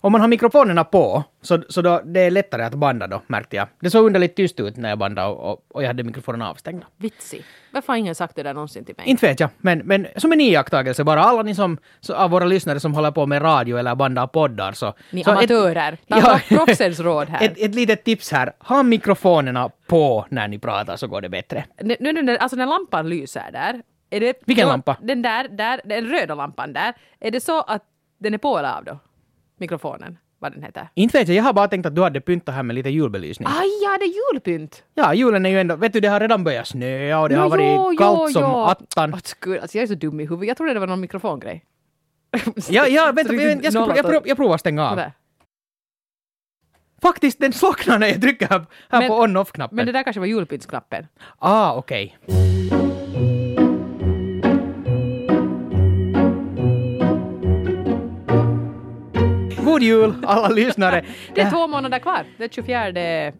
om man har mikrofonerna på, så, så då, det är lättare att banda då, märkte jag. Det såg underligt tyst ut när jag bandade och, och, och jag hade mikrofonerna avstängda. Vitsig. Varför har ingen sagt det där någonsin till mig? Inte vet jag, men, men som en iakttagelse bara. Alla ni som, så, av våra lyssnare som håller på med radio eller bandar poddar så... Ni så amatörer. Ett, Ta ja, proffsens råd här. Ett, ett litet tips här. Ha mikrofonerna på när ni pratar så går det bättre. Nu, nu, nu, alltså när lampan lyser där. Är det, Vilken då, lampa? Den där, där, den röda lampan där. Är det så att den är på eller av då? Mikrofonen, vad den heter. Inte vet jag, jag har bara tänkt att du hade pyntat här med lite julbelysning. Aj ja, det är julpynt! Ja, julen är ju ändå, vet du, det har redan börjat snöa och det Jo, har varit jo, kallt jo, som attan. Åh, gud, alltså jag är så dum i huvudet. Jag trodde det var någon mikrofongrej. Ja, ja, vänta, jag, jag, ska, jag, prov, jag provar att stänga av. Faktiskt, den slocknar när jag trycker här, här Men- på on-off-knappen. Men det där kanske var julpyntsknappen. Ah, okej. God jul alla lyssnare! Det är två månader kvar. Det är 24...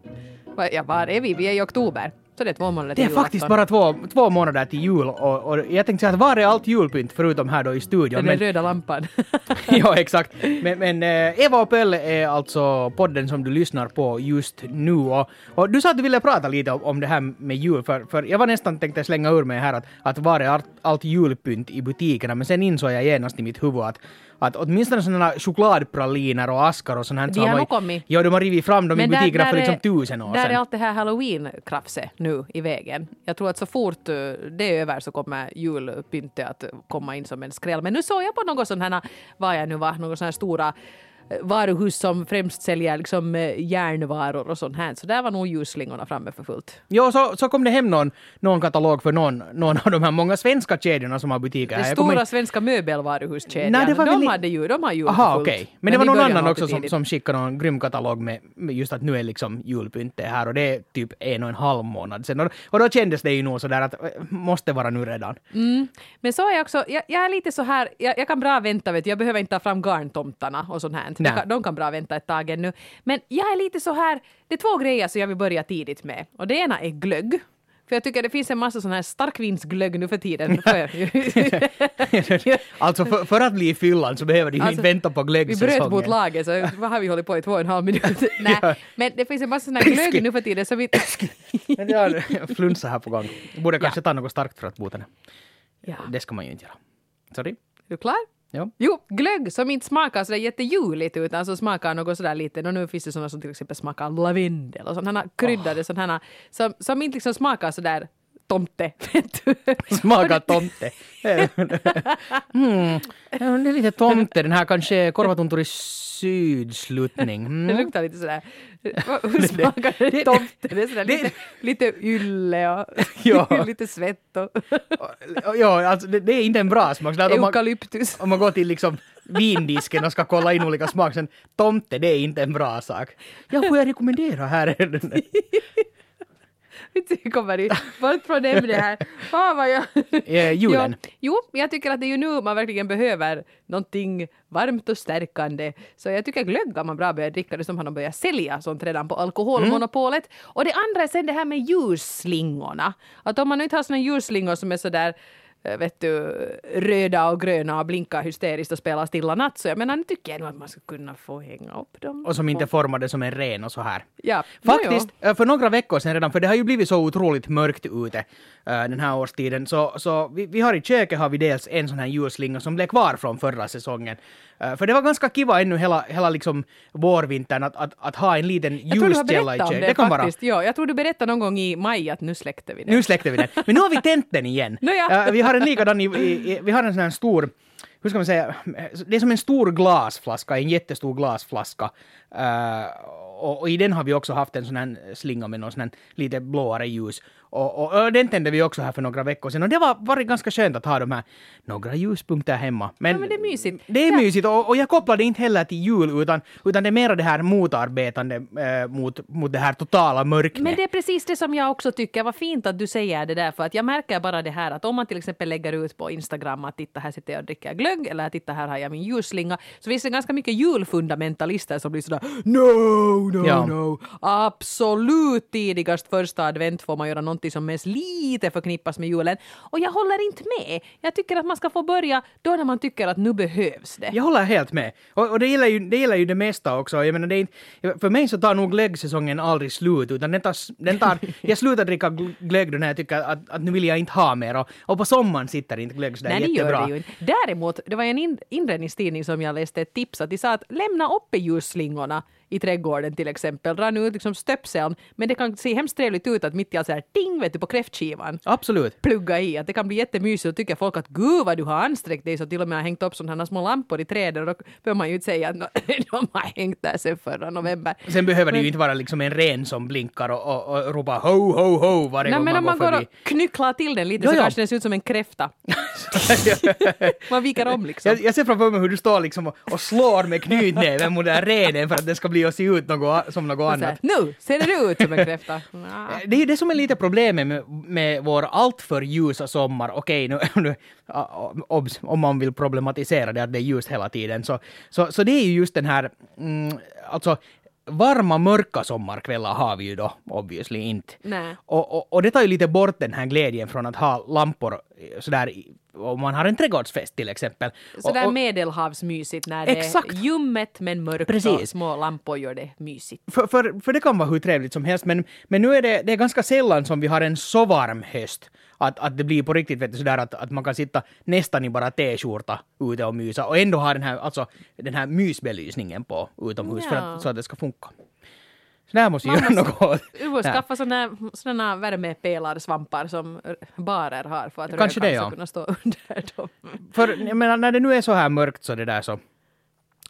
vad- Ja, var är vi? Vi är i oktober. Så det är två månader Det till är faktiskt julafton. bara två, två månader till jul och, och jag tänkte säga att var är allt julpynt förutom här då i studion? Den Men, röda lampan. ja, exakt. Men, men eh, Eva och Pelle är alltså podden som du lyssnar på just nu och, och du sa att du ville prata lite om, om det här med jul för, för jag var nästan tänkte slänga ur mig här att, att var är allt, allt julpynt i butikerna men sen insåg jag genast i mitt huvud att att åtminstone sådana chokladpraliner och askar och sånt här De har nog kommit. Ja, de har rivit fram dem i där- butikerna där för liksom är- tusen år Där sedan. är allt det här halloween-krafset nu i vägen. Jag tror att så fort eh, det är över så kommer julpyntet att komma in som en skräll. Men nu såg jag på något sånt här, vad jag nu var, några sådana här stora varuhus som främst säljer liksom eh, järnvaror och sånt här. Så där var nog ljusslingorna framme för fullt. Jo, så, så kom det hem någon, någon katalog för någon, någon av de här många svenska kedjorna som har butiker här. Jag stora kommer svenska möbelvaruhuskedjan, Nej, det var de väl hade ju, de har jul Aha, för fullt. okej. Men det var någon annan också det som, som skickade någon grym katalog med, med just att nu är liksom julpyntet här och det är typ en och en halv månad sedan. Och, och då kändes det ju nog sådär att äh, måste vara nu redan. Men så är jag också, jag, jag är lite så här, jag, jag kan bra vänta vet jag behöver inte ta fram garntomtarna och sånt här. De Nej. kan, de kan bra vänta ett tag ännu. Men jag är lite så här, det är två grejer som jag vill börja tidigt med. Och det ena är glögg. För jag tycker det finns en massa sån här starkvinsglögg nu för tiden. alltså för, för att bli i fyllan så behöver du ju Alltså, inte vänta på vi bröt glöggsäsongen. mot laget så vad har vi hållit på i två och en halv minut? Nej, men det finns en massa sån här glögg nu för tiden så vi... Men det är flunsa här på gång. Borde kanske ta något starkt för att bota det. Ja. Det ska man ju inte göra. Sorry? Är du klar? Ja. Jo, glögg som inte smakar sådär jättejuligt utan som smakar något sådär lite. Och nu finns det sådana som till exempel smakar lavendel och sådana kryddade sådana som, som inte liksom smakar sådär tomte. Smakar tomte. mm. Det är lite tomte, den här kanske korvatunturin sydsluttning. Det Mm. luktar lite sådär... Hur smakar det det- tomte? Det är sådär det- lite, lite ylle och Ja. lite svett och Ja, alltså det, det är inte en bra smak. Att om, eukalyptus. om man går till liksom vindisken och ska kolla in olika smaker, tomte, det är inte en bra sak. Ja, får jag rekommendera här? Vi kommer bort från ämnet här. Fan vad jag... Eh, julen. Jo, jo, jag tycker att det är ju nu man verkligen behöver någonting varmt och stärkande. Så jag tycker glögg man bra börja dricka det som har de börjat sälja sånt redan på alkoholmonopolet. Och det andra är sen det här med ljusslingorna. Att om man nu inte har såna ljusslingor som är sådär vet du, röda och gröna och blinkar hysteriskt och spelar Stilla natt. Så jag menar, nu tycker jag nog att man skulle kunna få hänga upp dem. Och som inte formade som en ren och så här. Ja, Faktiskt, eh, för några veckor sedan redan, för det har ju blivit så otroligt mörkt ute äh, den här årstiden, så, så vi, vi har i köket har vi dels en sån här ljusslinga som blev kvar från förra säsongen. Äh, för det var ganska kiva ännu hela, hela liksom vårvintern att, att, att ha en liten ljuskälla i köket. det, kan vara. faktiskt. Ja, jag tror du berättade någon gång i maj att nu släckte vi det. Nu släckte vi den. Men nu har vi tänt den igen. Nåja. Äh, vi har en likadan i, i, i, vi har en sån här stor, hur ska man säga, det är som en stor glasflaska, en jättestor glasflaska. Äh, och, och i den har vi också haft en sån här slinga med någon sån här lite blåare ljus. Och, och, och den tände vi också här för några veckor sedan. Och det var varit ganska skönt att ha de här några ljuspunkter hemma. Ja, men det är mysigt. Det är Ja. mysigt och, och jag kopplar det inte heller till jul utan, utan det är mer det här motarbetande äh, mot, mot det här totala mörkret. Men det är precis det som jag också tycker. Vad fint att du säger det där. För att jag märker bara det här att om man till exempel lägger ut på Instagram att titta här sitter jag och dricker glögg eller titta här har jag min ljusslinga. Så finns det ganska mycket julfundamentalister som blir sådär No, no, Ja. no. Absolut tidigast första advent får man göra någonting som mest lite förknippas med julen. Och jag håller inte med. Jag tycker att man ska få börja då när man tycker att nu behövs det. Jag håller helt med. Och, och det, gäller ju, det gäller ju det mesta också. Jag menar, det är inte, för mig så tar nog glöggsäsongen aldrig slut, utan den tar, den tar, jag slutar dricka gl- glögg då när jag tycker att, att nu vill jag inte ha mer. Och, och på sommaren sitter inte glögg sådär Nej, det jättebra. gör det ju inte. Däremot, det var en in, inredningstidning som jag läste ett tips att de sa att lämna uppe ljusslingorna i trädgården till exempel. Dra nu ut liksom stöpseln, men det kan se hemskt trevligt ut att mitt i allt så här ting vet du på kräftskivan Absolut. plugga i. Att det kan bli jättemysigt och tycker folk att gud vad du har ansträngt dig så till och med har hängt upp sådana små lampor i träden och då behöver man ju inte säga att "Nå, de har hängt där sedan förra november. Sen behöver det Men- ju inte vara liksom en ren som blinkar och, och, och ropar ho, ho, ho varje Nej, gång men man om man går går förbi. och knycklar till den lite Jo, så ja. kanske den ser ut som en kräfta. man viker om liksom. Jag, jag ser framför mig hur du står liksom och, och slår med knytnäven mot den här reden för att det ska bli att se ut något, som något annat. nu ser det ut som en kräfta. Det är ju det som är lite problemet med, med vår alltför ljusa sommar. Okej, nu, nu obs, om man vill problematisera det att det är ljust hela tiden. Så, så, så det är ju just den här, mm, alltså varma mörka sommarkvällar har vi ju då obviously inte. Och, och, och det tar ju lite bort den här glädjen från att ha lampor eh, sådär om man har en trädgårdsfest till exempel. Sådär Och- och- medelhavsmysigt när det Exakt. är ljummet men mörkt och Precis. små lampor gör det mysigt. För, för, för det kan vara hur trevligt som helst, men, men nu är det, det är ganska sällan som vi har en så varm höst att, att det blir på riktigt vet du, sådär att, att man kan sitta nästan i bara t-skjorta ute och mysa och ändå ha den här, alltså, den här mysbelysningen på utomhus för Ja. att, så att det ska funka. Så det här måste Man göra måste- något åt. Det skaffa såna, såna värmepelar-svampar som barer har för att Kanske det, rökan ska ja. kunna stå under dem. För jag menar, när det nu är så här mörkt så det där så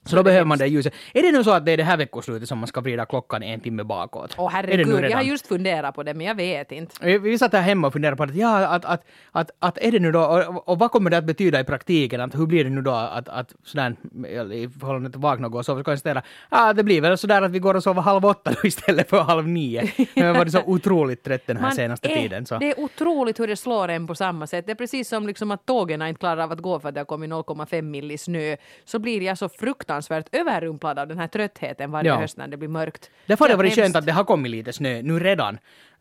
så då behöver man det ljuset. Är det nu så att det är det här veckoslutet som man ska vrida klockan en timme bakåt? Åh herregud, jag har just funderat på det men jag vet inte. Vi, satt här hemma och funderade på att, ja, att, att, att, att är det nu då, och, och vad kommer det att betyda i praktiken? Att hur blir det nu då att, att sådär, i förhållande till vakna och gå och sova, så konstatera, ja det blir väl sådär att vi går och sover halv åtta då istället för halv nio. Jag har varit så otroligt trött den här Man senaste är, tiden. Så. Det är otroligt hur det slår en på samma sätt. Det är precis som liksom att tågen inte klarar av att gå för att det har kommit 0,5 milli snö. Så blir jag så fruktansvärt överrumplad av den här tröttheten varje Ja. höst när det blir mörkt. Därför har det varit skönt att det har kommit lite snö nu redan.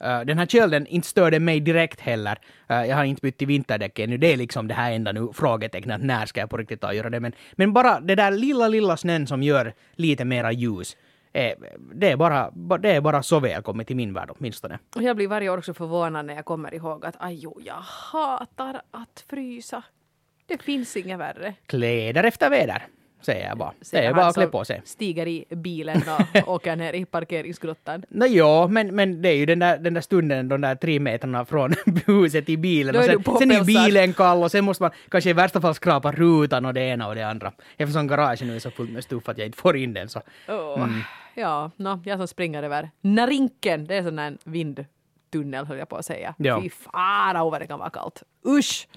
Uh, den här kölden inte störde mig direkt heller. Uh, jag har inte bytt till vinterdäck ännu. Det är liksom det här enda nu frågetecknet. När ska jag på riktigt ta och göra det? Men, men bara det där lilla, lilla snön som gör lite mera ljus. Det, är bara, ba- det är bara så välkommet till min värld åtminstone. Och jag blir varje år också förvånad när jag kommer ihåg att ajo, jag hatar att frysa. Det finns inget värre. Kläder efter väder, säger jag bara. Det är bara att klä på sig. Stiger i bilen och åker ner i parkeringsgrottan. Nå, ja, men, men det är ju den där, den där stunden, de där tre metrarna från huset till bilen. Då Och är sen, du sen är bilen kall och sen måste man kanske i värsta fall skrapa rutan och det ena och det andra. Eftersom garaget nu är så fullt med stuff att jag inte får in den så. Mm. Ja, no, jag som springer över Narinken, det är sån där vindtunnel höll jag på att säga. Ja. Fy fan vad det kan vara kallt. Usch!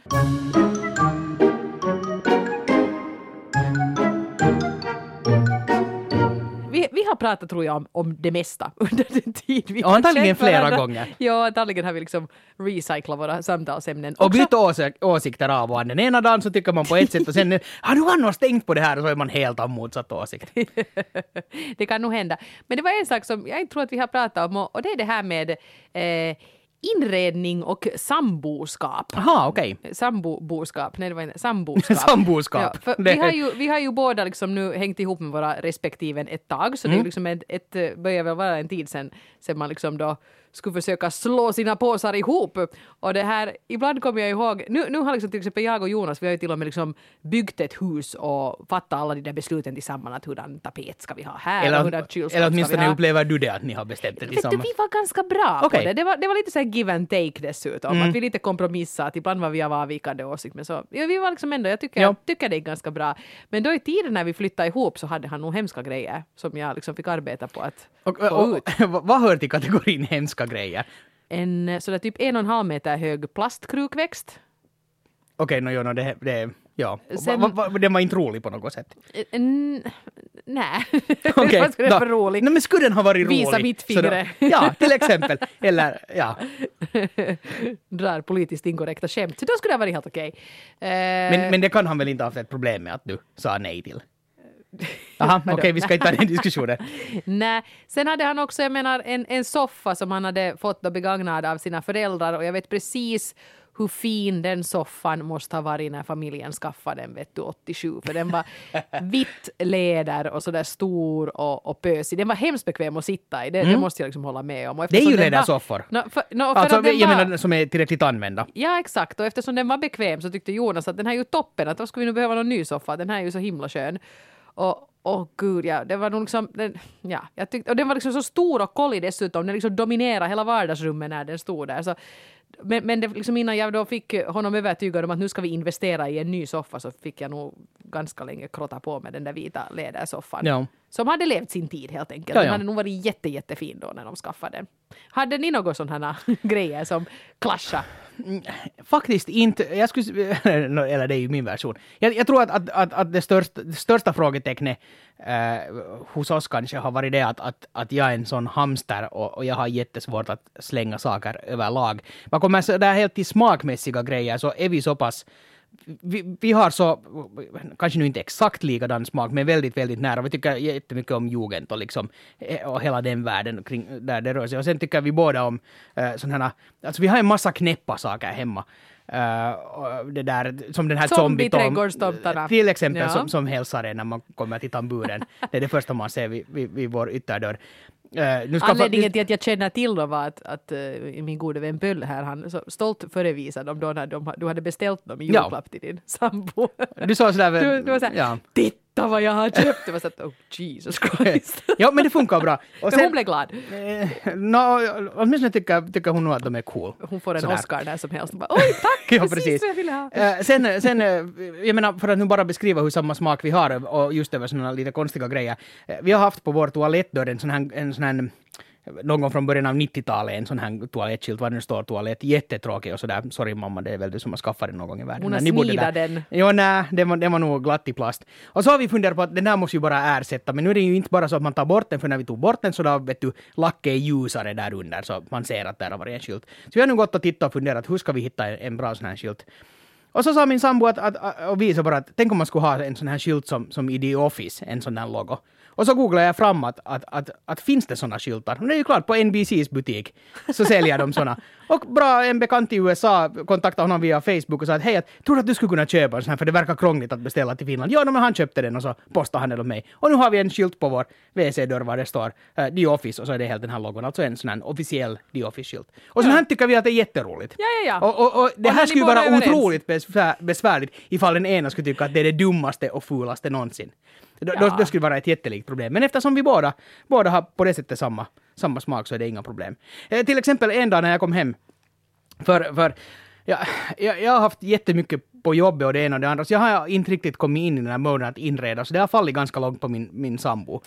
Vi, har pratat tror jag om, om det mesta under den tid vi Och antagligen flera varandra. gånger. Ja, antagligen har vi liksom recyclat våra samtalsämnen. Och bytt åsik- åsikter av an. Den ena dagen så tycker man på ett sätt och sen har nu annars tänkt på det här och så är man helt av motsatt åsikt. det kan nog hända. Men det var en sak som jag inte tror att vi har pratat om och och det är det här med eh, inredning och samboskap. Aha, okej. Samboboskap, nej det var inte, samboskap. Samboskap. Ja, vi, har ju, vi har ju båda liksom nu hängt ihop med våra respektive ett tag, så det är Mm. liksom ett, ett, eh, börjar väl vara en tid sen, sen man liksom då skulle försöka slå sina påsar ihop. Och det här, ibland kommer jag ihåg, nu, nu har liksom till exempel jag och Jonas, vi har ju till och med liksom byggt ett hus och fattat alla de där besluten tillsammans, att hurdan tapet ska vi ha här och Eller, hurdan kylskåp eller åtminstone upplever du det att ni har bestämt det Vet du, tillsammans? vi var ganska bra Okej. på det. Det var, det var lite så här give and take dessutom. Mm. Att vi lite kompromissade, att ibland var vi av avvikande åsikt. Men så, ja, vi var liksom ändå, jag tycker, Ja. jag tycker det är ganska bra. Men då i tiden när vi flyttade ihop så hade han nog hemska grejer som jag liksom fick arbeta på att Och, få och, ut. och, vad hör till kategorin hemska grejer? En eh, sådär typ en och en halv meter hög plastkrukväxt. Okej, no, jo, no, det, det, ja. Sen- Va, va, va, den var inte rolig på något sätt. Nej, Okej, vad skulle då- vara rolig? Nej, men skulle den ha varit rolig? Visa mitt då- fingre. Ja, till exempel. Eller, ja. Drar politiskt inkorrekta skämt. Så då skulle det ha varit helt okej. Eh, Men, men det kan han väl inte ha haft ett problem med att du sa nej till? Jaha, okej, vi ska inte ta den diskussionen. Nej, sen hade han också, jag menar, en, en soffa som han hade fått då begagnad av sina föräldrar och jag vet precis hur fin den soffan måste ha varit när familjen skaffade den, vet du, 87. För den var vitt läder och sådär stor och, och pösig. Den var hemskt bekväm att sitta i, det, det måste jag liksom hålla med om. Det är ju lädersoffor. För, nå, för Alltså, jag var- menar som är tillräckligt använda. Ja, exakt. Och eftersom den var bekväm så tyckte Jonas att den här är ju toppen. Att då skulle vi nu behöva någon ny soffa. Den här är ju så himla skön. Och Åh gud, ja, det var nog liksom, den, ja, jag tyckte, och den var liksom så stor och kollig dessutom, den liksom dominerade hela vardagsrummet när den stod där. Så, men men det, liksom innan jag då fick honom övertygad om att nu ska vi investera i en ny soffa så fick jag nog ganska länge krotta på med den där vita lädersoffan. Ja. Som hade levt sin tid helt enkelt. Ja, Den ja. hade nog varit jätte, jättefin då när de skaffade den. Hade ni några sådana grejer som clashade? Faktiskt inte. Jag skulle, eller det är ju min version. Jag, jag tror att, att, att, att det, största, det största frågetecknet eh, hos oss kanske har varit det att, att, att jag är en sån hamster och, och jag har jättesvårt att slänga saker överlag. Man kommer så där helt till smakmässiga grejer så är vi så pass vi, vi har så, kanske nu inte exakt likadan smak, men väldigt, väldigt nära. Vi tycker jättemycket om jugend och, liksom, eh, och hela den världen kring, där det rör sig. Och sen tycker vi båda om uh, sådana här, alltså vi har en massa knäppa saker hemma. Uh, det där, som den här Zombie-trädgårdstomtarna. Till exempel Ja. som, som hälsar en när man kommer till tamburen. Det är det första man ser vid, vid, vid vår ytterdörr. Uh, Anledningen till att jag känner till dem var att, att eh, min gode vän Pöll här, han så stolt förevisade dem då när de, du hade beställt dem i Ja. julklapp till din sambo. Du sa sådär... Du, du var såhär, ja. titta vad jag har köpt! Det var såhär, oh Jesus Christ. ja, men det funkar bra. Och Men hon blev glad. Eh, no, åtminstone tycker, tycker hon nog att de är cool. Hon får en Sådär. Oscar när som helst. Bara, Oj, tack! Ja, precis, precis. vad jag ville ha. Eh, sen, sen, eh, jag menar, för att nu bara beskriva hur samma smak vi har och just över sådana lite konstiga grejer. Eh, vi har haft på vår toalettdörr en sån här, en sån här någon gång från början av 90-talet, en sån här toalettskylt, var det nu står toalett, jättetråkig och sådär. Sorry mamma, det är väl du som har skaffat den någon gång i världen. Hon har där- den. Jo, nej, den var, den var nog glatt i plast. Och så har vi funderat på att den där måste ju bara ersätta, men nu är det ju inte bara så att man tar bort den, för när vi tog bort den så då vet du, lacket är ljusare där under, så man ser att där har varit en skylt. Så vi har nu gått och tittat och funderat, hur ska vi hitta en, en bra sån här skylt? Och så sa min sambo att, att, att, och visade bara att tänk om man skulle ha en sån här skylt som, som i The Office, en sån där logo. Och så googlade jag fram att, att, att, att finns det såna skyltar? Och det är ju klart, på NBCs butik så säljer de såna. Och bra, en bekant i USA kontaktade honom via Facebook och sa att hej, tror att du skulle kunna köpa en sån här för det verkar krångligt att beställa till Finland. Ja, men han köpte den och så postade han den åt mig. Och nu har vi en skylt på vår WC-dörr var det står uh, The Office och så är det helt den här logon, alltså en sån här officiell The Office-skylt. Och sån här tycker vi att det är jätteroligt. Ja, ja, ja. Och, och, och det Och här skulle vara överens. otroligt besvär, besvärligt ifall den ena skulle tycka att det är det dummaste och fulaste någonsin. Då, Ja. då skulle det vara ett jättelikt problem. Men eftersom vi båda, båda har på det sättet samma, samma smak så är det inga problem. Eh, till exempel en dag när jag kom hem, för, för ja, jag, jag har haft jättemycket på jobbet och det ena och det andra, så jag har inte riktigt kommit in i den här moden att inreda, så det har fallit ganska långt på min, min sambo.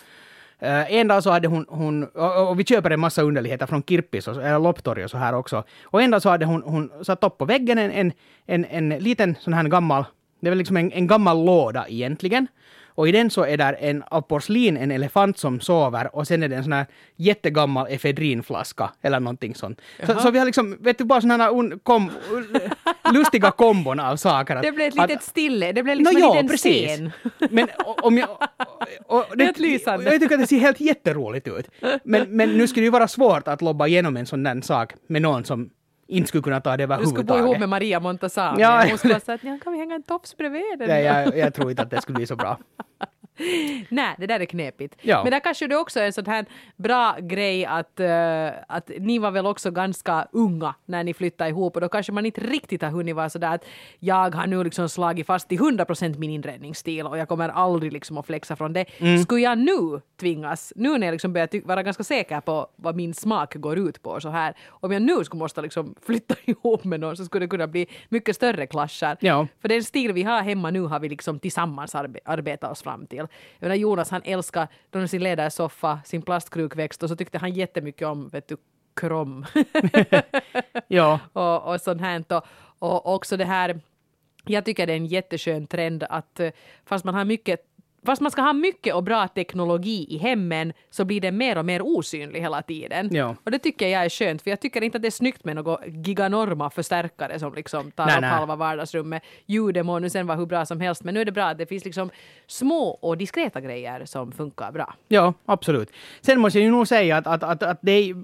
Eh, en dag så hade hon, hon och, och vi köper en massa underligheter från Kirppis, och, eller Loptori och så här också. Och en dag så hade hon, hon satt upp på väggen en, en, en, en liten sån här gammal, det är väl liksom en, en gammal låda egentligen. Och i den så är där en av porslin, en elefant som sover och sen är det en sån här jättegammal efedrinflaska eller någonting sånt. Så, så vi har liksom, vet du, bara såna här un, kom, lustiga kombon av saker. att- Det blev ett att- litet stille, det blev liksom en ja, liten precis. scen. Men om jag... Och, och, Helt lysande. jag tycker att det ser helt jätteroligt ut. Men, men nu skulle det ju vara svårt att lobba igenom en sån där sak med någon som inte skulle kunna ta det Du skulle bo ihop överhuvudtaget. med Maria Montazami. Ja. Ja. Hon skulle säga att ja, kan vi hänga en tofs bredvid? Nej, jag, jag tror inte att det skulle bli så bra. Nej, det där är knepigt. Ja. Men där kanske det också är en sån här bra grej att, eh, att ni var väl också ganska unga när ni flyttade ihop och då kanske man inte riktigt har hunnit vara sådär att jag har nu liksom slagit fast till 100% min inredningsstil och jag kommer aldrig liksom att flexa från det. Mm. Skulle jag nu tvingas, nu när jag liksom börjar vara ganska säker på vad min smak går ut på så här, om jag nu skulle måste liksom flytta ihop med någon så skulle det kunna bli mycket större clasher. Ja. För den stil vi har hemma nu har vi liksom tillsammans arbe- arbetat oss fram till. Jag menar, Jonas han älskar sin lädersoffa, sin plastkrukväxt och så tyckte han jättemycket om vet du, krom Ja, och, och sånt här. Och, och också det här, jag tycker det är en jätteskön trend att eh, fast man har mycket fast man ska ha mycket och bra teknologi i hemmen så blir den mer och mer osynlig hela tiden. Ja. Och det tycker jag är skönt för jag tycker inte att det är snyggt med några giganorma förstärkare som liksom tar Nej, upp nej. halva vardagsrummet. Ljudet må nu sen vara hur bra som helst men nu är det bra att det finns liksom små och diskreta grejer som funkar bra. Ja, absolut. Sen måste jag ju nog säga att, att, att, att det är,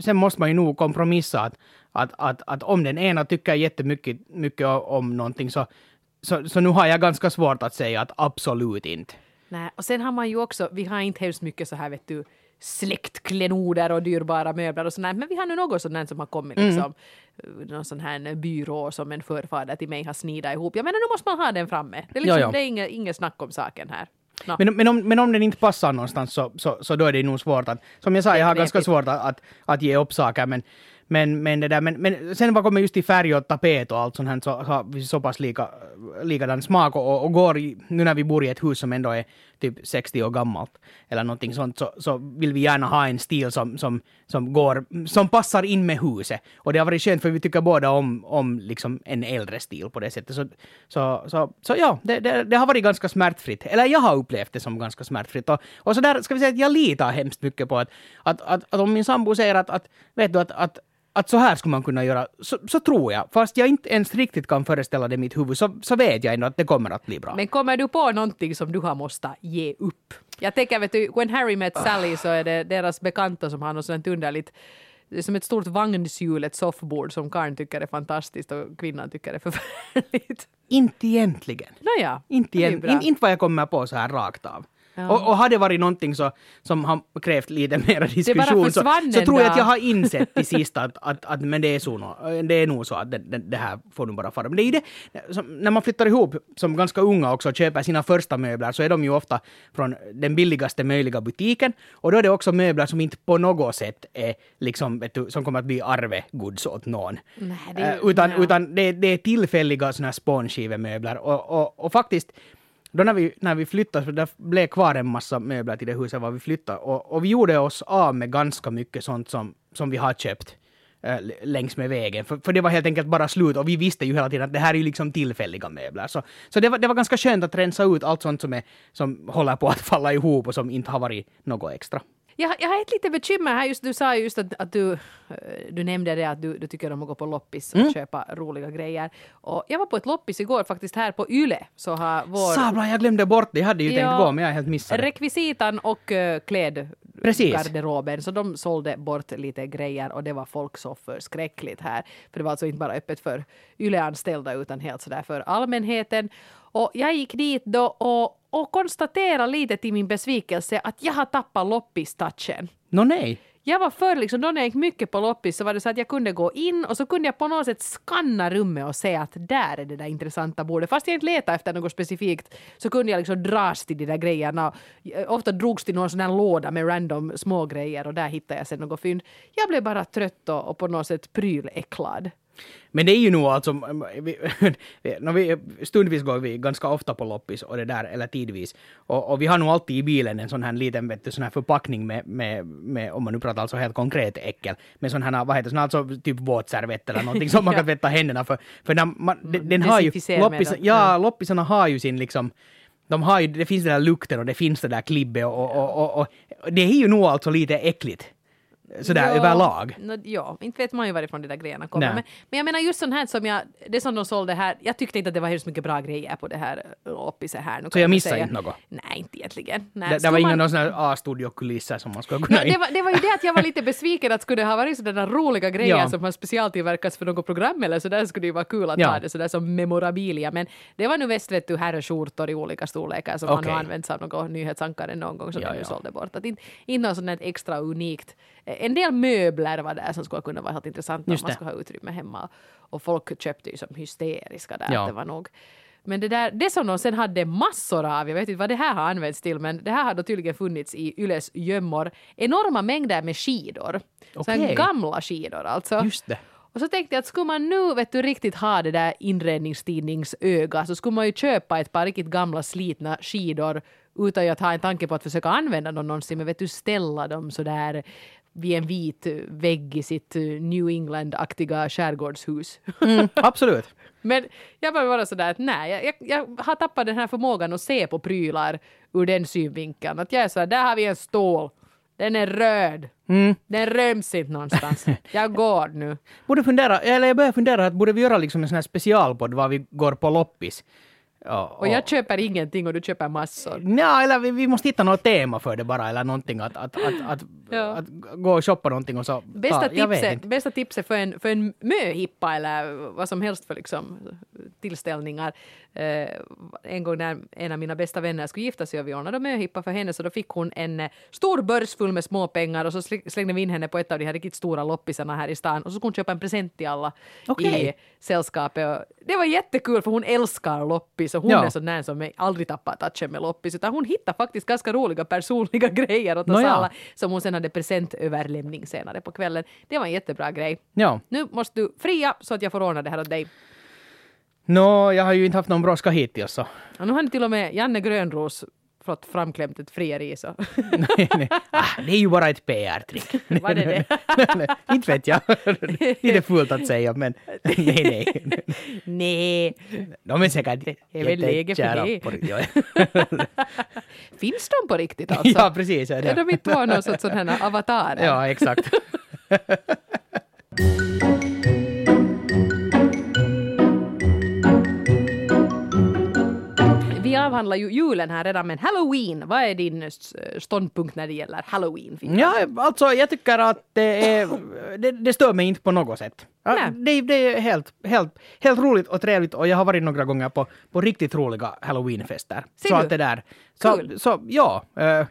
Sen måste man ju nog kompromissa att, att, att, att om den ena tycker jättemycket mycket om någonting så, så, så nu har jag ganska svårt att säga att absolut inte. Nej, och sen har man ju också, vi har inte hemskt mycket så här vet du släktklenoder och dyrbara möbler och sånt men vi har nu något där som har kommit liksom. Någon sån här byrå som en förfader till mig har snidat ihop. Jag menar nu måste man ha den framme. Det är, liksom. Det är inget, inget snack om saken här. Nå. Men, men, om, men om den inte passar någonstans så, så, så då är det nog svårt att... Som jag sa, jag har ganska svårt att, att, att ge upp saker men, men, men, det där, men, men sen vad kommer just till färg och tapet och allt sånt här så har vi så pass lika, likadan smak och, och går i, nu när vi bor i ett hus som ändå är typ 60 år gammalt eller någonting sånt så, så vill vi gärna ha en stil som, som, som går, som passar in med huset. Och det har varit skönt för vi tycker båda om, om liksom en äldre stil på det sättet. Så, så, så, så ja, det, det, det har varit ganska smärtfritt. Eller jag har upplevt det som ganska smärtfritt. Och, och så där ska vi säga att jag litar hemskt mycket på att, att, att, att om min sambo säger att, att vet du att, att att så här skulle man kunna göra, så, så tror jag. Fast jag inte ens riktigt kan föreställa det i mitt huvud, så, så vet jag ändå att det kommer att bli bra. Men kommer du på någonting som du har måste ge upp? Jag tänker, vet du, When Harry Met Sally så är det deras bekanta som har något sånt underligt det är som ett stort vagnshjul, ett soffboard som karln tycker är fantastiskt och kvinnan tycker är förfärligt. Inte egentligen. Nåja, Inte, igen, in, inte vad jag kommer på så här rakt av. Ja. Och, och har det varit någonting så, som har krävt lite mer diskussion så, så tror jag att jag har insett till sist att, att, att men det, är så, det är nog så att det, det, det här får nu bara fara. Men det är det, som, när man flyttar ihop som ganska unga också och köper sina första möbler så är de ju ofta från den billigaste möjliga butiken och då är det också möbler som inte på något sätt är liksom, du, som kommer att bli arvegods åt någon. Nej, det Eh, utan ja. utan det, det är tillfälliga såna här spånskivemöbler och, och, och faktiskt då när vi, när vi flyttade, för det blev kvar en massa möbler till det huset var vi flyttade och, och vi gjorde oss av med ganska mycket sånt som, som vi har köpt eh, längs med vägen. För, för det var helt enkelt bara slut och vi visste ju hela tiden att det här är ju liksom tillfälliga möbler. Så, så det, var, det var ganska skönt att rensa ut allt sånt som, är, som håller på att falla ihop och som inte har varit något extra. Jag, jag har ett litet bekymmer här. Just, du sa just att, att du, eh, du nämnde det att du, du tycker om att gå på loppis och Mm. köpa roliga grejer. Och jag var på ett loppis igår faktiskt här på Yle. Så har vår Sablar, jag glömde bort det. Jag hade ju Ja. tänkt gå men jag har helt missat det. rekvisitan och uh, Precis. klädgarderoben. Så de sålde bort lite grejer och det var folk så förskräckligt här. För det var alltså inte bara öppet för Yle-anställda utan helt sådär för allmänheten. Och jag gick dit då och, och konstaterade lite till min besvikelse att jag har tappat loppis-touchen. Nå nej. Jag var förr, liksom, då när jag gick mycket på loppis så var det så att jag kunde gå in och så kunde jag på något sätt skanna rummet och se att där är det där intressanta bordet. Fast jag inte letade efter något specifikt så kunde jag liksom dras till de där grejerna. Ofta drogs till någon sån här låda med random små grejer och där hittade jag sen något fynd. Jag blev bara trött och, och på något sätt pryläcklad. Men det är ju nog alltså, vi, när vi, stundvis går vi ganska ofta på loppis och det där, eller tidvis. Och, och vi har nog alltid i bilen en sån här liten vet du, sån här förpackning med, med, med, om man nu pratar alltså helt konkret äckel, med sån här, vad heter det, alltså typ våtservett eller någonting som man kan tvätta händerna för. För när man, den, den har ju, loppis, ja, loppisarna har ju sin liksom, de har ju, det finns den där lukten och det finns det där klibbet och, och, och, och, och det är ju nog alltså lite äckligt. Sådär Ja, överlag. nå, ja, inte vet man ju varifrån de där grejerna kommer. Men, men jag menar just sånt här som jag, det som de sålde här, jag tyckte inte att det var hemskt mycket bra grejer på det här loppiset här. Nu Så jag missade inte något? Nej, inte egentligen. Nej, Det, det var inga man- här A-studiokulisser som man skulle kunna... det, var, det var ju det att jag var lite besviken att skulle det ha varit sådana roliga grejer Ja. som har specialtillverkats för något program eller så där skulle det ju vara kul att Ja. ha det sådär som memorabilia. Men det var nu mest vet du herrskjortor i olika storlekar som har Okej. nu använts av någon nyhetsankare någon gång som Ja, de nu ja. sålde bort. Att inte, inte något sånt extra unikt. Eh, En del möbler var där som skulle kunna vara helt intressanta om man skulle ha utrymme hemma. Och folk köpte ju som hysteriska där. Ja. Det var nog men det, där, det som de sen hade massor av, jag vet inte vad det här har använts till, men det här har då tydligen funnits i Yles gömmor. Enorma mängder med skidor. Så här Okej. gamla skidor alltså. Just det. Och så tänkte jag att skulle man nu vet du, riktigt ha det där inredningstidningsöga så skulle man ju köpa ett par riktigt gamla slitna skidor utan att ha en tanke på att försöka använda dem någonsin, men vet du, ställa dem sådär vid en vit vägg i sitt eh, New England-aktiga skärgårdshus. Mm, absolut. Men jag var bara sådär att nej, jag, jag, jag har tappat den här förmågan att se på prylar ur den synvinkeln. Att jag är sådär, där har vi en stål. Den är röd. Mm. Den ryms inte någonstans. Jag går nu. Borde fundera, eller jag börjar fundera att borde vi göra liksom en sån här specialpodd var vi går på loppis. Ja, Och jag köper ingenting och du köper massor. Nja, eller vi, vi måste hitta något tema för det bara, eller någonting att, att, att, att, Ja. att gå och shoppa någonting och så... Bästa, ta, tipset, bästa tipset för en, för en möhippa eller vad som helst för liksom, tillställningar. Eh, en gång när en av mina bästa vänner skulle gifta sig och vi ordnade möhippa för henne så då fick hon en eh, stor börs full med småpengar och så sl- slängde vi in henne på ett av de här riktigt stora loppisarna här i stan och så skulle hon köpa en present till alla Okej. i sällskapet. Och det var jättekul för hon älskar loppis och hon Ja. är sån som aldrig tappar touchen med loppis utan hon hittar faktiskt ganska roliga personliga grejer åt oss Nåja. alla som hon sen hade presentöverlämning senare på kvällen. Det var en jättebra grej. Ja. Nu måste du fria så att jag får ordna det här åt dig. Nå, jag har ju inte haft någon brådska hittills så... Och nu har ni till och med Janne Grönros fått framklämt ett frieri så. nej, nej. Ah, det är ju bara ett PR-trick. Var det det? Inte vet jag. Lite fult att säga, men nej, nej. Nej. De är säkert Det är väl läge för jättekära det. på. Ja. Finns de på riktigt alltså? ja, precis. Ja, Är de inte bara någon sorts sådana här avatarer? ja, exakt. Vi avhandlar ju julen här redan men halloween, vad är din eh, ståndpunkt när det gäller halloween? Ja, alltså jag tycker att det, är, det, det stör mig inte på något sätt. Ja, det, det är helt, helt, helt roligt och trevligt och jag har varit några gånger på, på riktigt roliga halloweenfester. Ser så du? att det där. Så, Kul. så ja. det-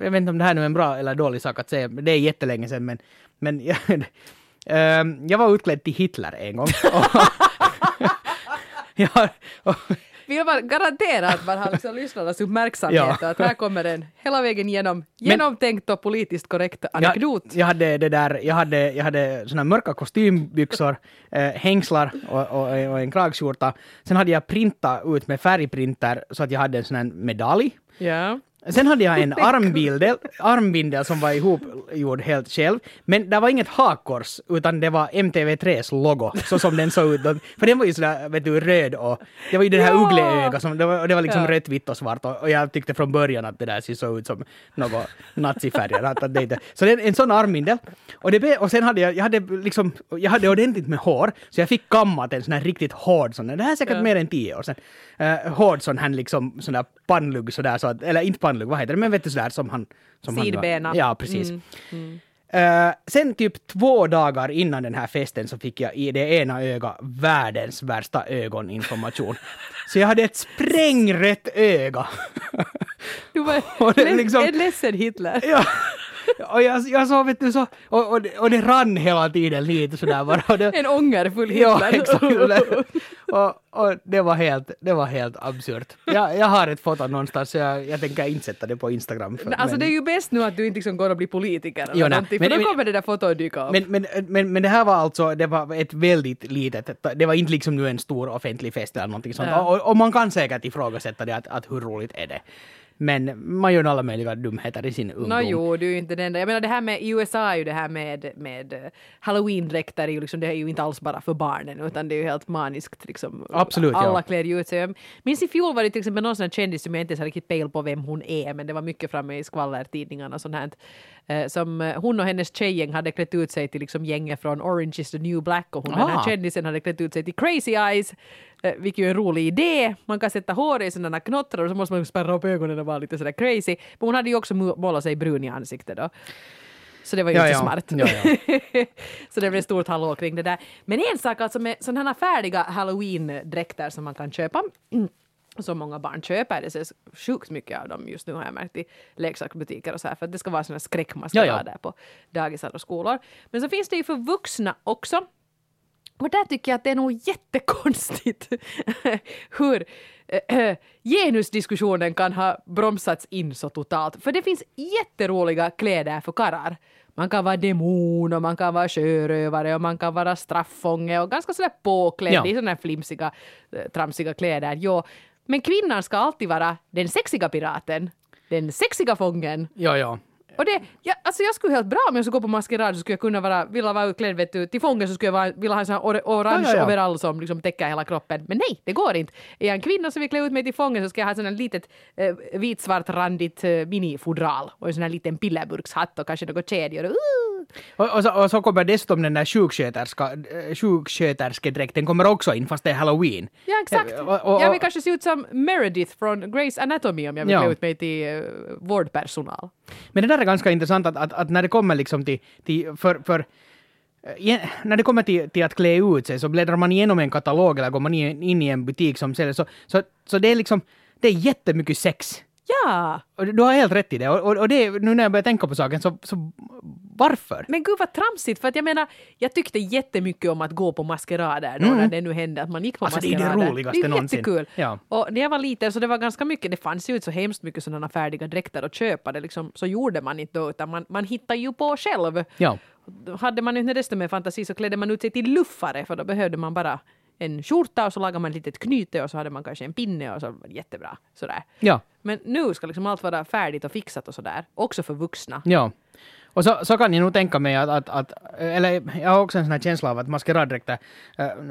jag vet inte om det här nu är en bra eller dålig sak att säga, det är jättelänge sedan men, men jag, eh, jag var utklädd till Hitler en gång. ja, och, Vill man garantera att man har liksom lyssnarnas uppmärksamhet Ja. att här kommer en hela vägen genom genomtänkt och politiskt korrekt anekdot. Jag, jag hade det där, jag hade, jag hade såna mörka kostymbyxor, eh, hängslar och, och, och en kragskjorta. Sen hade jag printat ut med färgprinter så att jag hade en sån här medalj. Ja. Sen hade jag en armbindel, armbindel som var ihopgjord helt själv. Men det var inget hakkors, utan det var MTV3s logo, så som den såg ut. För den var ju sådär, vet du, röd och det var ju det här Ja! uggleögat som, det var, det var liksom Ja. rött, vitt och svart. Och, och jag tyckte från början att det där såg ut som något nazifärger. så är en sån armbindel. Och, det, och sen hade jag, jag hade liksom, jag hade ordentligt med hår, så jag fick kammat en sån här riktigt hård sån. Det här är säkert Ja. mer än tio år sedan. Uh, hård sån här liksom, sån där pannlugg sådär, så att, eller inte pannlugg, vad heter det, men vet du sådär som han... Som Sidbena. Han, ja, precis. Mm, Eh, sen typ två dagar innan den här festen så fick jag i det ena ögat världens värsta ögoninformation. Så jag hade ett sprängrött öga. Du var liksom- en ledsen Hitler. ja. Och jag, jag så, vet du, så, och, och, det, och det rann hela tiden lite sådär bara. Det, En ångerfull Ja, Hitler. exakt. och, och det var helt, det var helt absurt. Jag, jag har ett foto någonstans så jag, jag tänker inte sätta det på Instagram. För, Alltså men, det är ju bäst nu att du inte liksom går och blir politiker eller Jo, någonting, men- för då men- kommer det där fotot dyka upp. men, men, men, men det här var alltså, det var ett väldigt litet, det var inte liksom nu en stor offentlig fest eller någonting sånt. Ja. Och, och man kan säkert ifrågasätta det, att, att hur roligt är det? Men man gör alla möjliga dumheter i sin ungdom. Nå jo, du är ju inte den enda. Jag menar det här med, i USA är ju det här med, med eh, halloween-dräkter liksom, det är ju inte alls bara för barnen utan det är ju helt maniskt liksom. Absolut, ja. Alla klär ju ut sig. Jag minns i fjol var det till exempel någon sån här kändis som jag inte ens har riktigt pejl på vem hon är men det var mycket framme i skvallertidningarna och sånt här. Eh, Som eh, hon och hennes tjejgäng hade klätt ut sig till liksom gänget från Orange is the new black och hon den här Ah. kändisen hade klätt ut sig till Crazy Eyes vilket ju är en rolig idé. Man kan sätta hår i sådana knottrar och så måste man spärra upp ögonen och vara lite sådär crazy. Men hon hade ju också målat sig brun i ansiktet då. Så det var ju Ja, inte ja. smart. Ja, så det blev stort hallå kring det där. Men en sak alltså med sådana här färdiga halloween-dräkter som man kan köpa mm, som många barn köper. Det ses sjukt mycket av dem just nu har jag märkt i leksaksbutiker och så här för att det ska vara sådana skräck man ska Ja, ja. där på dagisar och skolor. Men så finns det ju för vuxna också. Och där tycker jag att det är nog jättekonstigt hur eh, genusdiskussionen kan ha bromsats in så totalt. För det finns jätteroliga kläder för karlar. Man kan vara demon och man kan vara sjörövare och man kan vara straffånge och ganska sådär påklädd Ja. i sådana här flimsiga, eh, tramsiga kläder. Jo. Men kvinnan ska alltid vara den sexiga piraten, den sexiga fången. Ja, ja. Och det, ja, alltså jag skulle helt bra om jag skulle gå på maskerad så skulle jag kunna vara, vilja vara utklädd vet du, till fången så skulle jag vara, vilja ha en sån or- orange Ja, ja, ja. overall som liksom täcker hela kroppen. Men nej, det går inte. Är jag en kvinna som vill klä ut mig till fången så ska jag ha ett sånt här litet eh, vitsvart randigt eh, minifodral och en sån här liten pillerburkshatt och kanske några kedjor. Uh! Och, och, så, och så kommer dessutom den där sjuksköterska, eh, sjuksköterskedräkten kommer också in fast det är halloween. Ja, exakt. Eh, och- och- jag vill kanske se ut som Meredith från Grey's Anatomy om jag vill Ja. klä ut mig till uh, vårdpersonal. Men det där är ganska intressant att, att, att när det kommer liksom till, till för, för eh, när det kommer till, till att klä ut sig så bläddrar man igenom en katalog eller går man in, in i en butik som säljer så, så, så det är liksom, det är jättemycket sex. Ja! Och du har helt rätt i det. Och, och, det, nu när jag börjar tänka på saken så, så varför? Men gud vad tramsigt, för att jag menar, jag tyckte jättemycket om att gå på maskerader då när det nu hände att man gick på Mm. Alltså, det är det maskerader. roligaste det är någonsin. jättekul. Ja. Och när jag var liten så det var ganska mycket, det fanns ju inte så hemskt mycket sådana färdiga dräkter att köpa, det liksom, så gjorde man inte då, utan man, man hittade ju på själv. Ja. Hade man inte desto mer fantasi så klädde man ut sig till luffare, för då behövde man bara en skjorta och så lagade man ett litet knyte och så hade man kanske en pinne och så var det jättebra. Sådär. Ja. Men nu ska liksom allt vara färdigt och fixat och sådär, också för vuxna. Ja. Och så, så kan jag nog tänka mig att, att, att eller jag har också en sån här känsla av att maskeraddräkter,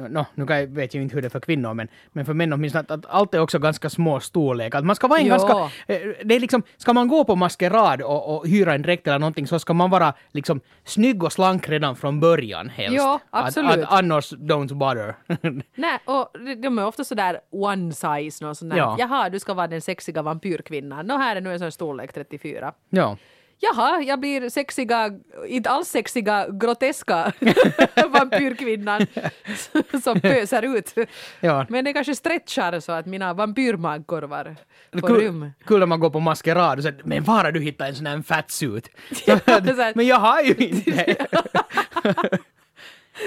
no, nu kan jag, vet jag inte hur det är för kvinnor, men, men för män åtminstone, att, att allt är också ganska små storlekar. Att man ska vara en Ja. ganska, eh, det är liksom, ska man gå på maskerad och, och hyra en dräkt eller någonting så ska man vara liksom snygg och slank redan från början helst. Ja, absolut. Att, att annars don't bother. Nej, och de- de är ofta sådär one size, någon sån där, Ja. jaha, du ska vara den sexiga vampyrkvinnan. Nå, här är nu en sån storlek 34. ja. Jaha, jag blir sexiga, inte alls sexiga, groteska vampyrkvinnan som pöser ut. Ja. Men det kanske stretchar så att mina vampyrmagkorvar får Kul, rum. kul när man går på maskerad och säger men var har du hittat en sån här fatsuit? men jag har ju inte!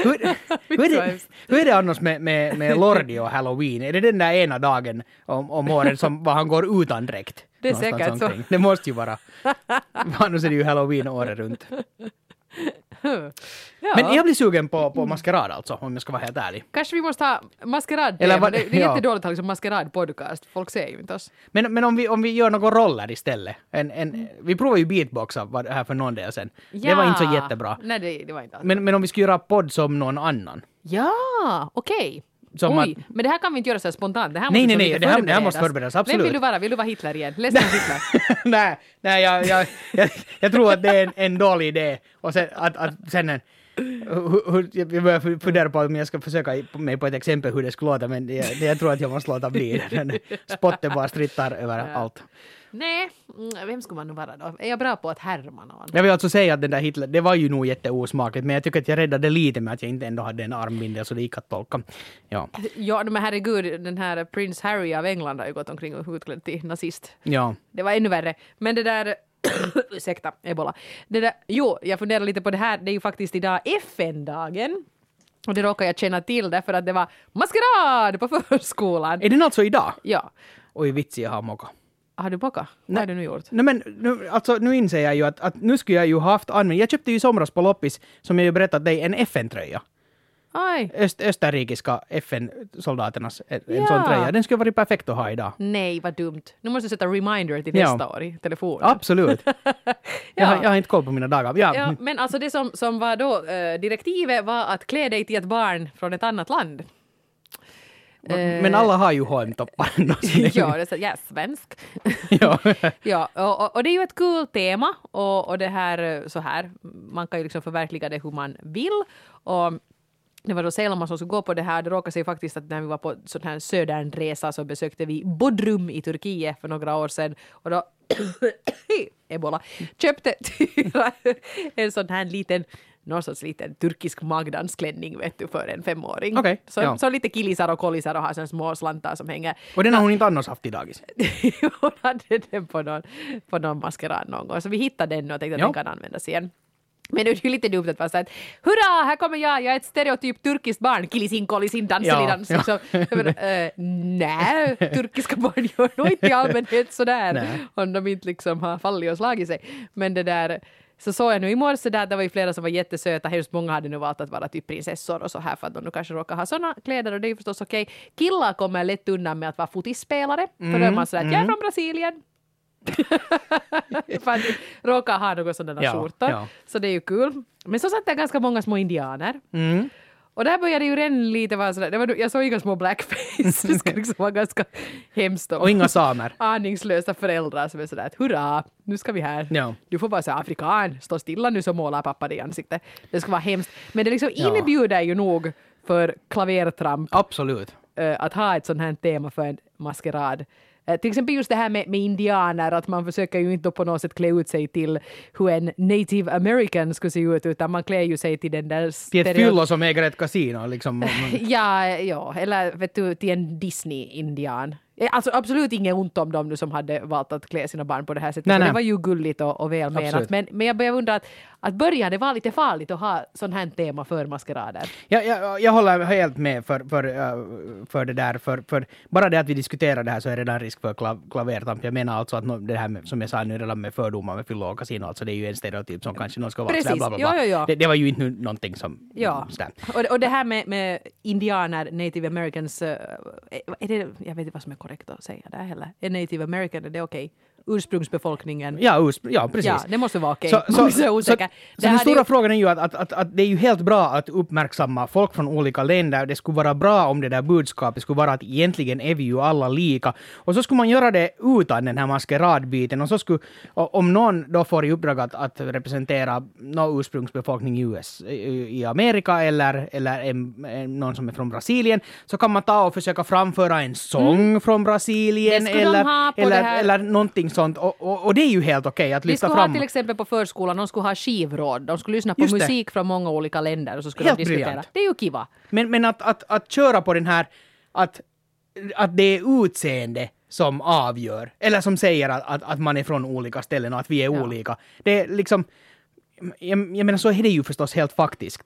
hur, hur, är det, hur är det annars med, med, med Lordi och Halloween? Är det den där ena dagen om, om året som han går utan dräkt? Det är säkert så. Det måste ju vara. Annars är det ju Halloween året runt. Ja. Men jag blir sugen på, på maskerad alltså, om jag ska vara helt ärlig. Kanske vi måste ha maskerad Eller vad- det, det är ja. jättedåligt att ha liksom maskerad-podcast. Folk ser ju inte oss. Men, men om, vi, om vi gör några roller istället. En, en, vi provade ju beatboxa här för någon del sen. Det var inte så jättebra. Nej, det, det var inte. Men, men om vi skulle göra podd som någon annan. Ja, okej. Som Oj, men det här kan vi inte göra så här spontant. Det här Nej, måste nej, nej, det här- det här måste förberedas. absolut. Vem vill du vara? Vill du vara Hitler igen? Läs Hitler. nej, nej jag, jag, jag, jag tror att det är en, en dålig idé. Och sen, att, att sen en, hur, hur, jag börjar fundera på om jag ska försöka mig på ett exempel hur det skulle låta, men jag, jag tror att jag måste låta bli. Den Spotten bara strittar över allt. nej, mm, vem skulle man nu vara då? Är jag bra på att härma någon? Jag vill alltså säga att den där Hitler, det var ju nog jätteosmakligt, men jag tycker att jag räddade lite med att jag inte ändå hade en armbindel så det gick att tolka. Ja, Ja, men herregud, den här prins Harry av England har ju gått omkring och utklädd till nazist. ja. Det var ännu värre. Men det där... ursäkta, ebola. Det där, jo, jag funderar lite på det här. Det är ju faktiskt idag FN-dagen. Och det råkar jag känna till därför att det var maskerad på förskolan. Är den alltså idag? Ja. Oj, vitsi, jag har mocka. Har du bockat? Vad har du nu gjort? Nej men nu, alltså, nu inser jag ju att, att nu skulle jag ju ha haft användning. Jag köpte ju i somras på loppis, som jag ju berättat dig, en FN-tröja. Aj. Öst, österrikiska FN-soldaternas en, en Ja. sån tröja. Den skulle varit perfekt att ha idag. Nej, vad dumt. Nu måste jag sätta reminder till Ja. nästa år i telefonen. Absolut. jag, har, jag har inte koll på mina dagar. Ja. Ja, men alltså det som, som var då eh, direktivet var att klä dig till ett barn från ett annat land. Men alla har ju HM-toppar. ja, det är så, jag är svensk. ja. ja, och, och, och det är ju ett kul tema och, och det här eh, så här, man kan ju liksom förverkliga det hur man vill. Och det var då Selma som skulle gå på det här. Det råkade sig faktiskt att när vi var på sån här södernresa så besökte vi Bodrum i Turkiet för några år sedan. Och då ebola, köpte en sån här liten någon sorts liten turkisk magdansklänning vet du för en femåring. Okej, så, ja. så lite killisar och kollisar och har såna små slantar som hänger. Och den har hon inte annars haft i dagis. Hon hade den på någon, på någon maskerad någon gång. Så vi hittade den och tänkte att Ja. den kan användas igen. Men det är ju lite dumt att vara såhär att hurra, här kommer jag, jag är ett stereotyp turkiskt barn, killisin, kollisin, danselidans. Ja, Ja, ja. äh, nej, turkiska barn gör nog inte i allmänhet sådär. Nej. Om de inte liksom har fallit och slagit sig. Men det där, så såg jag nu i morse där, det var ju flera som var jättesöta, hemskt många hade nu valt att vara typ prinsessor och så här för att de nu kanske råkar ha såna kläder och det är ju förstås okej. Killar kommer lätt undan med att vara fotispelare, för då är man sådär att jag är från Brasilien, för att råkar ha några sådana Ja, skjortor. ja. Så det är ju kul. Men så satt det ganska många små indianer. Mm. Och där började ju redan lite vara sådär, det var, jag såg inga små blackface, det ska liksom vara ganska hemskt Och inga samer. aningslösa föräldrar som är sådär att hurra, nu ska vi här. Ja. Du får bara säga afrikan, stå stilla nu så målar pappa dig i ansiktet. Det ska vara hemskt. Men det liksom inbjuder ju nog för klavertramp Absolut. eh, att ha ett sånt här tema för en maskerad. Eh, till exempel just det här med, med indianer, att man försöker ju inte på något sätt klä ut sig till hur en native american skulle se ut, utan man klär ju sig till den där Till ett fyllo som äger ett kasino. Liksom. Ja, ja, eller vet du, till en Disney-indian. Eh, Alltså absolut inget ont om dem nu som hade valt att klä sina barn på det här sättet. Nej, nej. Det var ju gulligt och, och väl menat. Absolut. Men, men jag börjar undra att, att början det var lite farligt att ha sån här tema för maskerader. Jag, jag, jag håller helt med för, för, äh, för det där. För, för bara det att vi diskuterar det här så är det redan risk för klav, klavertamp. Jag menar alltså att det här med, som jag sa nu redan med fördomar med fyllo och kasino, alltså det är ju en stereotyp som kanske någon ska vara Precis. sådär bla bla bla. Ja, ja, ja. Det, det var ju inte nu någonting som... Ja, och, och det här med, med indianer, native americans, eh, är det, jag vet inte vad som är korrekt att säga där heller. Är native american, är det okej? Ursprungsbefolkningen, Ja, urspr- ja, precis. ja, det måste vara okej. Så, så, så, så, osäker. så Det den stora ju- frågan är ju att, att, att, att det är ju helt bra att uppmärksamma folk från olika länder. Det skulle vara bra om det där budskapet skulle vara att egentligen är vi ju alla lika. Och så skulle man göra det utan den här maskeradbiten. Och så skulle, om någon då får i uppdrag att, att representera någon ursprungsbefolkning i US, i Amerika eller, eller en, någon som är från Brasilien, så kan man ta och försöka framföra en sång från Brasilien Mm. Det skulle de eller, det eller, eller någonting sånt. Och, och, och det är ju helt okej att Vi lyfta skulle fram. ha till exempel på förskolan, de skulle ha skivråd. De skulle lyssna på Just det. musik från många olika länder och så skulle Helt de diskutera. briljant. Det är ju kiva. Men, men att, att, att köra på den här att, att det är utseende som avgör, eller som säger att, att, att man är från olika ställen och att vi är Ja. olika. Det är liksom, jag, jag menar så är det ju förstås helt faktiskt.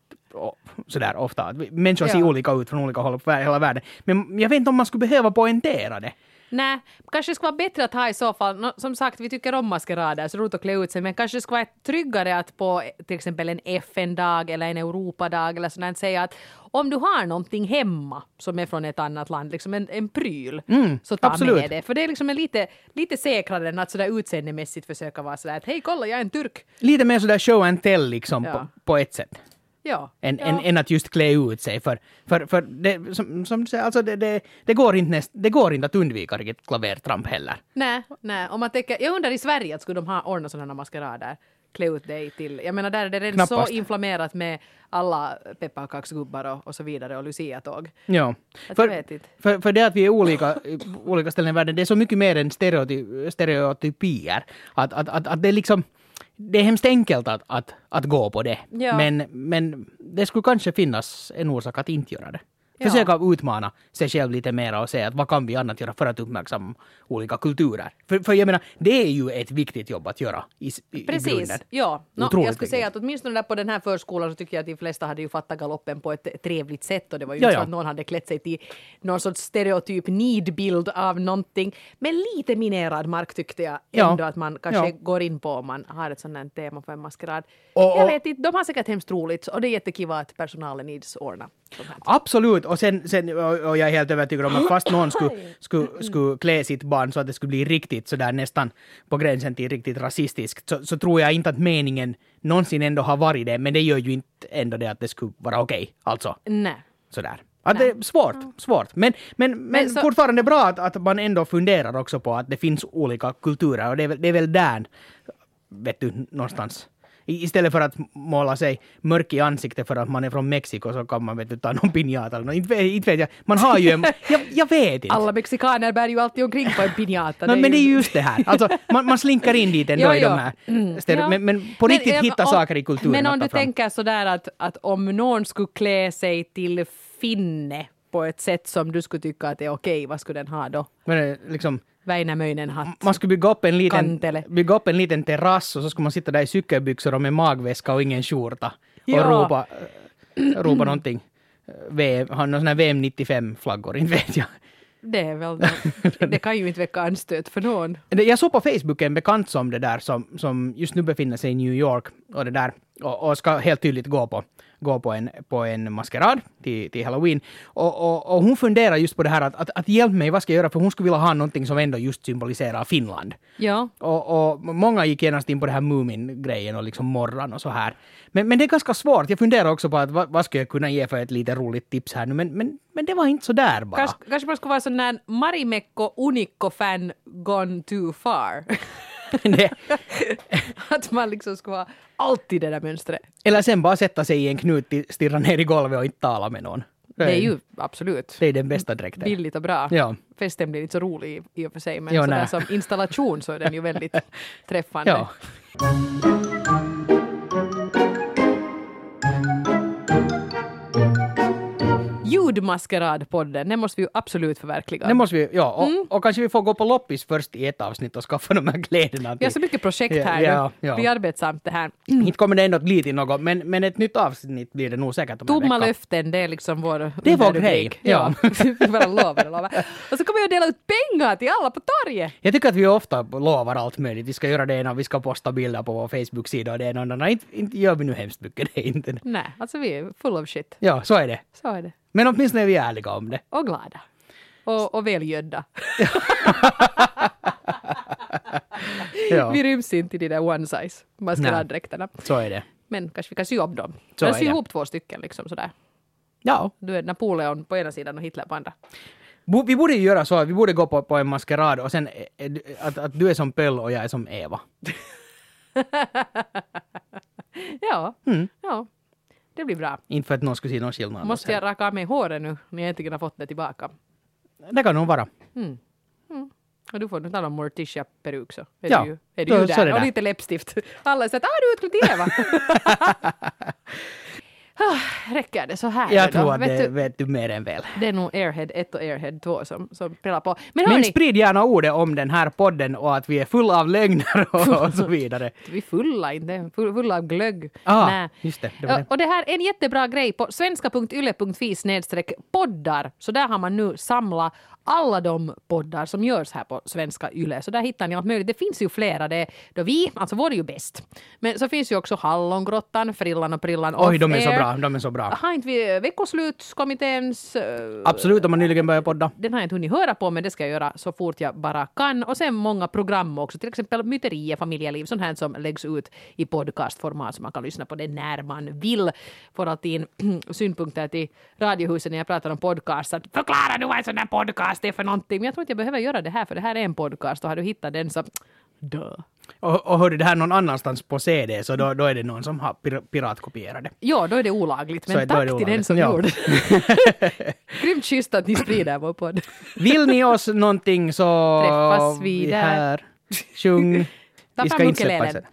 Sådär ofta. Att vi- Människor ser Ja. olika ut från olika håll på hela världen. Men jag vet inte om man skulle behöva poängtera det. Nej, kanske det skulle vara bättre att ha i så fall, som sagt vi tycker om maskerader, så roligt att klä ut sig, men kanske det skulle vara tryggare att på till exempel en FN-dag eller en Europadag eller sådär säga att om du har någonting hemma som är från ett annat land, liksom en, en pryl, så ta absolut. med det. För det är liksom en lite, lite säkrare än att sådär utseendemässigt försöka vara sådär att hej kolla jag är en turk. Lite mer sådär show and tell liksom Ja. på, på ett sätt. Ja. än, ja. än, än att just klä ut sig. För, för, för det, som, som du säger, alltså det, det, det, går inte näst, det går inte att undvika riktigt klavertramp heller. Nej, nej. Om man tänker, jag undrar i Sverige att skulle de ha ordnat sådana maskerader? Klä ut dig till, jag menar där är det redan Knappast. så inflammerat med alla pepparkaksgubbar och, och så vidare och luciatåg. Ja. Att För, för, för det att vi är olika, olika ställen i världen, det är så mycket mer än stereoty, stereotypier. Att, att, att, att det är liksom, det är hemskt enkelt att, att, att gå på det. Ja. Men, men det skulle kanske finnas en orsak att inte göra det. Ja. Försöka utmana sig själv lite mer och se att vad kan vi annat göra för att uppmärksamma olika kulturer. För, för jag menar, det är ju ett viktigt jobb att göra i, i, Precis, grunden. ja. No, jag skulle säga viktigt. att åtminstone där på den här förskolan så tycker jag att de flesta hade ju fattat galoppen på ett trevligt sätt och det var ju Ja, inte så ja. att någon hade klätt sig till någon sorts stereotyp nidbild av någonting. Men lite minerad mark tyckte jag Ja. ändå att man kanske Ja. går in på om man har ett sånt här tema för en maskerad. Och- jag och- vet inte, de har säkert hemskt roligt och det är jättekiva att personalen ids ordna. Absolut, och, sen, sen, och jag är helt övertygad om att fast någon skulle, skulle, skulle klä sitt barn så att det skulle bli riktigt sådär nästan på gränsen till riktigt rasistiskt, så, så tror jag inte att meningen någonsin ändå har varit det, men det gör ju inte ändå det att det skulle vara okej. Alltså, Nej. sådär. Att det är svårt, svårt. Men, men, men, så- fortfarande bra att, att man ändå funderar också på att det finns olika kulturer och det är väl, det är väl där, vet du, någonstans. I- Istället för att måla sig mörk i ansiktet för att man är från Mexiko så kan man vet du, ta någon piñata eller något. Inte, inte vet jag. Man har ju en... Jag, jag vet inte. Alla mexikaner bär ju alltid omkring på en piñata. No, men det är ju just det här. Alltså, man, man slinkar in dit ändå Jo, i jo. de här Ja. men, men på riktigt eh, hitta om- saker i kulturen Men om du fram. tänker sådär att, att om någon skulle klä sig till finne på ett sätt som du skulle tycka att det är okej, vad skulle den ha då? Men, det liksom, Väinämöinen-hatt. man skulle bygga upp, en liten, Kantele. bygga upp en liten terrass och så skulle man sitta där i cykelbyxor och med magväska och ingen skjorta. Och Ja. ropa, äh, ropa någonting. Äh, VM, ha någon sån här VM 95-flaggor, inte vet jag. Det är väl Det kan ju inte väcka anstöt för någon. Jag såg på Facebook en bekant som det där som, som just nu befinner sig i New York och det där och, och ska helt tydligt gå på, gå på, en, på en maskerad till, till halloween. Och, och, och hon funderar just på det här att, att, att hjälp mig, vad ska jag göra? För hon skulle vilja ha någonting som ändå just symboliserar Finland. Ja. Och, och många gick genast in på det här Moomin-grejen och liksom morran och så här. Men, men det är ganska svårt. Jag funderar också på att vad, vad skulle jag kunna ge för ett lite roligt tips här nu. Men, men, men det var inte så där bara. Kanske, kanske man skulle vara sån där Marimekko Unikko-fan gone too far. det, att man liksom ska vara alltid det där mönstret. eller sen bara sätta sig i en knut, stirra ner i golvet och inte tala med någon. Det är ju absolut det är den bästa dräkten. billigt och bra. Ja. Festen blir inte så rolig i, och för sig, men Jo, sådär nej. som installation så är den ju väldigt träffande. Ja. Ljudmaskeradpodden, den måste vi ju absolut förverkliga. Det måste vi, ja. Och, Mm. och kanske vi får gå på loppis först i ett avsnitt och skaffa de här kläderna. Vi har så mycket projekt Ja, här ja, nu. ja. Vi är arbetsamt det här. Inte kommer det ändå att bli till något, men, men ett nytt avsnitt blir det nog säkert om Tomma löften, det är liksom vår Det är vår grej, ja. Vi bara lovar och lovar. Och så kommer vi att dela ut pengar till alla på torget. Jag tycker att vi ofta lovar allt möjligt. Vi ska göra det ena, vi ska posta bilder på vår Facebook-sida och det ena och det andra. Inte, inte gör vi nu hemskt mycket, det inte. Nej, alltså vi är full of shit. Ja, så är det. Så är det. Men åtminstone är vi ärliga om det. Och glada. Och, och välgödda. Ja, Vi ryms inte i de där one size maskeraddräkterna. så är det. Men kanske vi kan sy upp dem. Så Eller sy ihop två stycken liksom sådär. Ja, Du är Napoleon på ena sidan och Hitler på andra. Bo- vi borde ju göra så att vi borde gå på, på en maskerad och sen eh, eh, att, att du är som Pöll och jag är som Eva. Ja, Mm. ja. Det blir bra. Inte för att någon skulle se någon skillnad. Måste jag raka av mig håret nu när jag äntligen har fått det tillbaka? Det kan nog vara. Och du får nu tala om Morticia-peruk så. Är Ja, du, ju- är du ju där. Och lite läppstift. Alla säger att ah, du är utklädd till Eva. Ah, Räcker det så här Jag då? tror att vet det du, vet du mer än väl. det är nog Airhead 1 och Airhead 2 som, som spelar på. Men Men sprid gärna ordet om den här podden och att vi är fulla av lögner och, och så vidare. vi är fulla inte, full- fulla av glögg. Ah, Nej. just det. det, det. Och det här är en jättebra grej på svenska.yle.fi snedstreck poddar. Så där har man nu samlat alla de poddar som görs här på svenska yle. Så där hittar ni allt möjligt. Det finns ju flera. Det, då vi, alltså vår är ju bäst. Men så finns ju också Hallongrottan, Frillan och Prillan Oj, de är så Off Air. Bra. De är så bra. Har inte vi veckoslutskommitténs... eh, Absolut, om man nyligen börjat podda. den har jag inte hunnit höra på, men det ska jag göra så fort jag bara kan. Och sen många program också, till exempel Myterier, familjeliv, sånt här som läggs ut i podcastformat så man kan lyssna på det när man vill. Får alltid in synpunkter till Radiohuset när jag pratar om podcast. Att förklara nu vad en sån här podcast är för någonting. Men jag tror inte jag behöver göra det här, för det här är en podcast och har du hittat den så... Duh. Och, och hör du det här någon annanstans på CD så då, då är det någon som har pir- piratkopierat det. Ja, då är det olagligt. Så Men är tack det till den olagligt. som Ja. gjorde det. Grymt schysst att ni sprider vår podd. Vill ni oss någonting så... Träffas vi där. Här. Sjung. Ta Vi ska inte släppa ukulelen.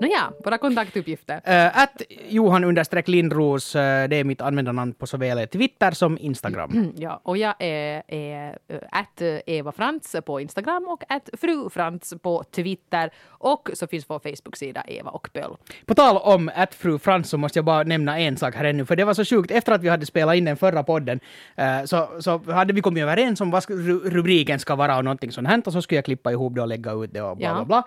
Nåja, våra kontaktuppgifter. Uh, att Johan understreck Lindros, eh, det är mitt användarnamn på såväl Twitter som Instagram. Mm, Ja, och jag är, är att Eva Frans på Instagram och att fru Frans på Twitter. Och så finns vår Facebook-sida Eva och Pöll. På tal om att fru Frans så måste jag bara nämna en sak här ännu, för det var så sjukt. Efter att vi hade spelat in den förra podden eh, så, så hade vi kommit överens om vad rubriken ska vara och någonting sånt här och så skulle jag klippa ihop det och lägga ut det och bla bla bla.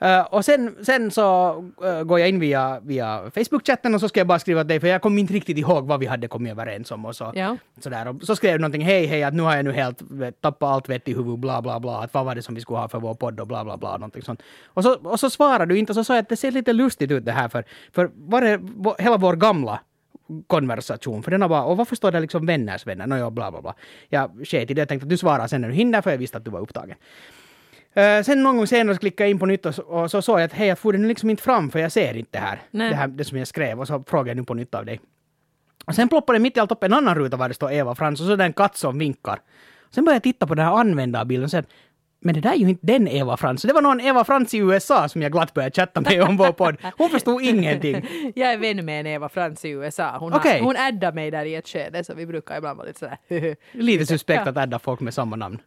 Eh, och sen, sen så eh, går jag in via, via Facebook-chatten och så ska jag bara skriva till dig, för jag kommer inte riktigt ihåg vad vi hade kommit överens om och så. Ja. Sådär. Och så skrev jag någonting, hej hej, att nu har jag nu helt vet, tappat allt vett i huvudet, bla bla bla, att vad var det som vi skulle ha för vår podd och bla bla bla, någonting sånt. Och så, och så svarade du inte och så sa jag att det ser lite lustigt ut det här för, för var vår, hela vår gamla konversation, för den har bara, och varför står det liksom vänners vänner, Nåja, bla bla bla. Jag sket i det, jag tänkte att du svarar sen när du hinner, för jag visste att du var upptagen. Eh, sen någon gång senare så klickade jag in på nytt och, och så såg jag att hej, jag får det nu liksom inte fram för jag ser inte det här, Nej. det här, det som jag skrev och så frågade jag nu på nytt av dig. Och sen ploppade det mitt i allt upp en annan ruta var det står Eva Frans och så är det en katt som vinkar. Sen började jag titta på den här användarbilden och sen men det där är ju inte den Eva Frans. Det var någon Eva Frans i USA som jag glatt började chatta med om vår podd. Hon förstod ingenting. Jag är vän med en Eva Frans i USA. Hon, Okej. har, hon addar mig där i ett skede, så vi brukar ibland vara lite sådär Lite suspekt att adda folk med samma namn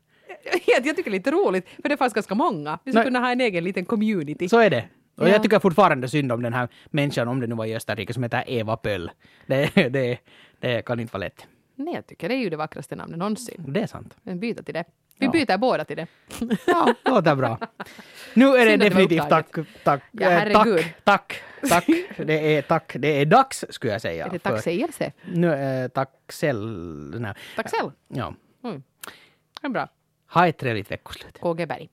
jag tycker det är lite roligt, för det fanns ganska många. Vi skulle kunna ha en egen liten community. Så är det. Och ja. jag tycker fortfarande synd om den här människan, om det nu var i Österrike, som heter Eva Pöll. Det, det, det kan inte vara lätt. Nej, jag tycker det är ju det vackraste namnet någonsin. Det är sant. Vi byter till det. Vi ja. byter båda till det. Ja, det låter bra. Nu är det definitivt tack, tack, ja, eh, tack, tack, tack. Det är tack, det är dags skulle jag säga. Är det tacksägelse? Nu, är tacksell. Nej. Tacksell? Ja. Mm. Det är bra. Ha ett trevligt veckoslut. KG Berg.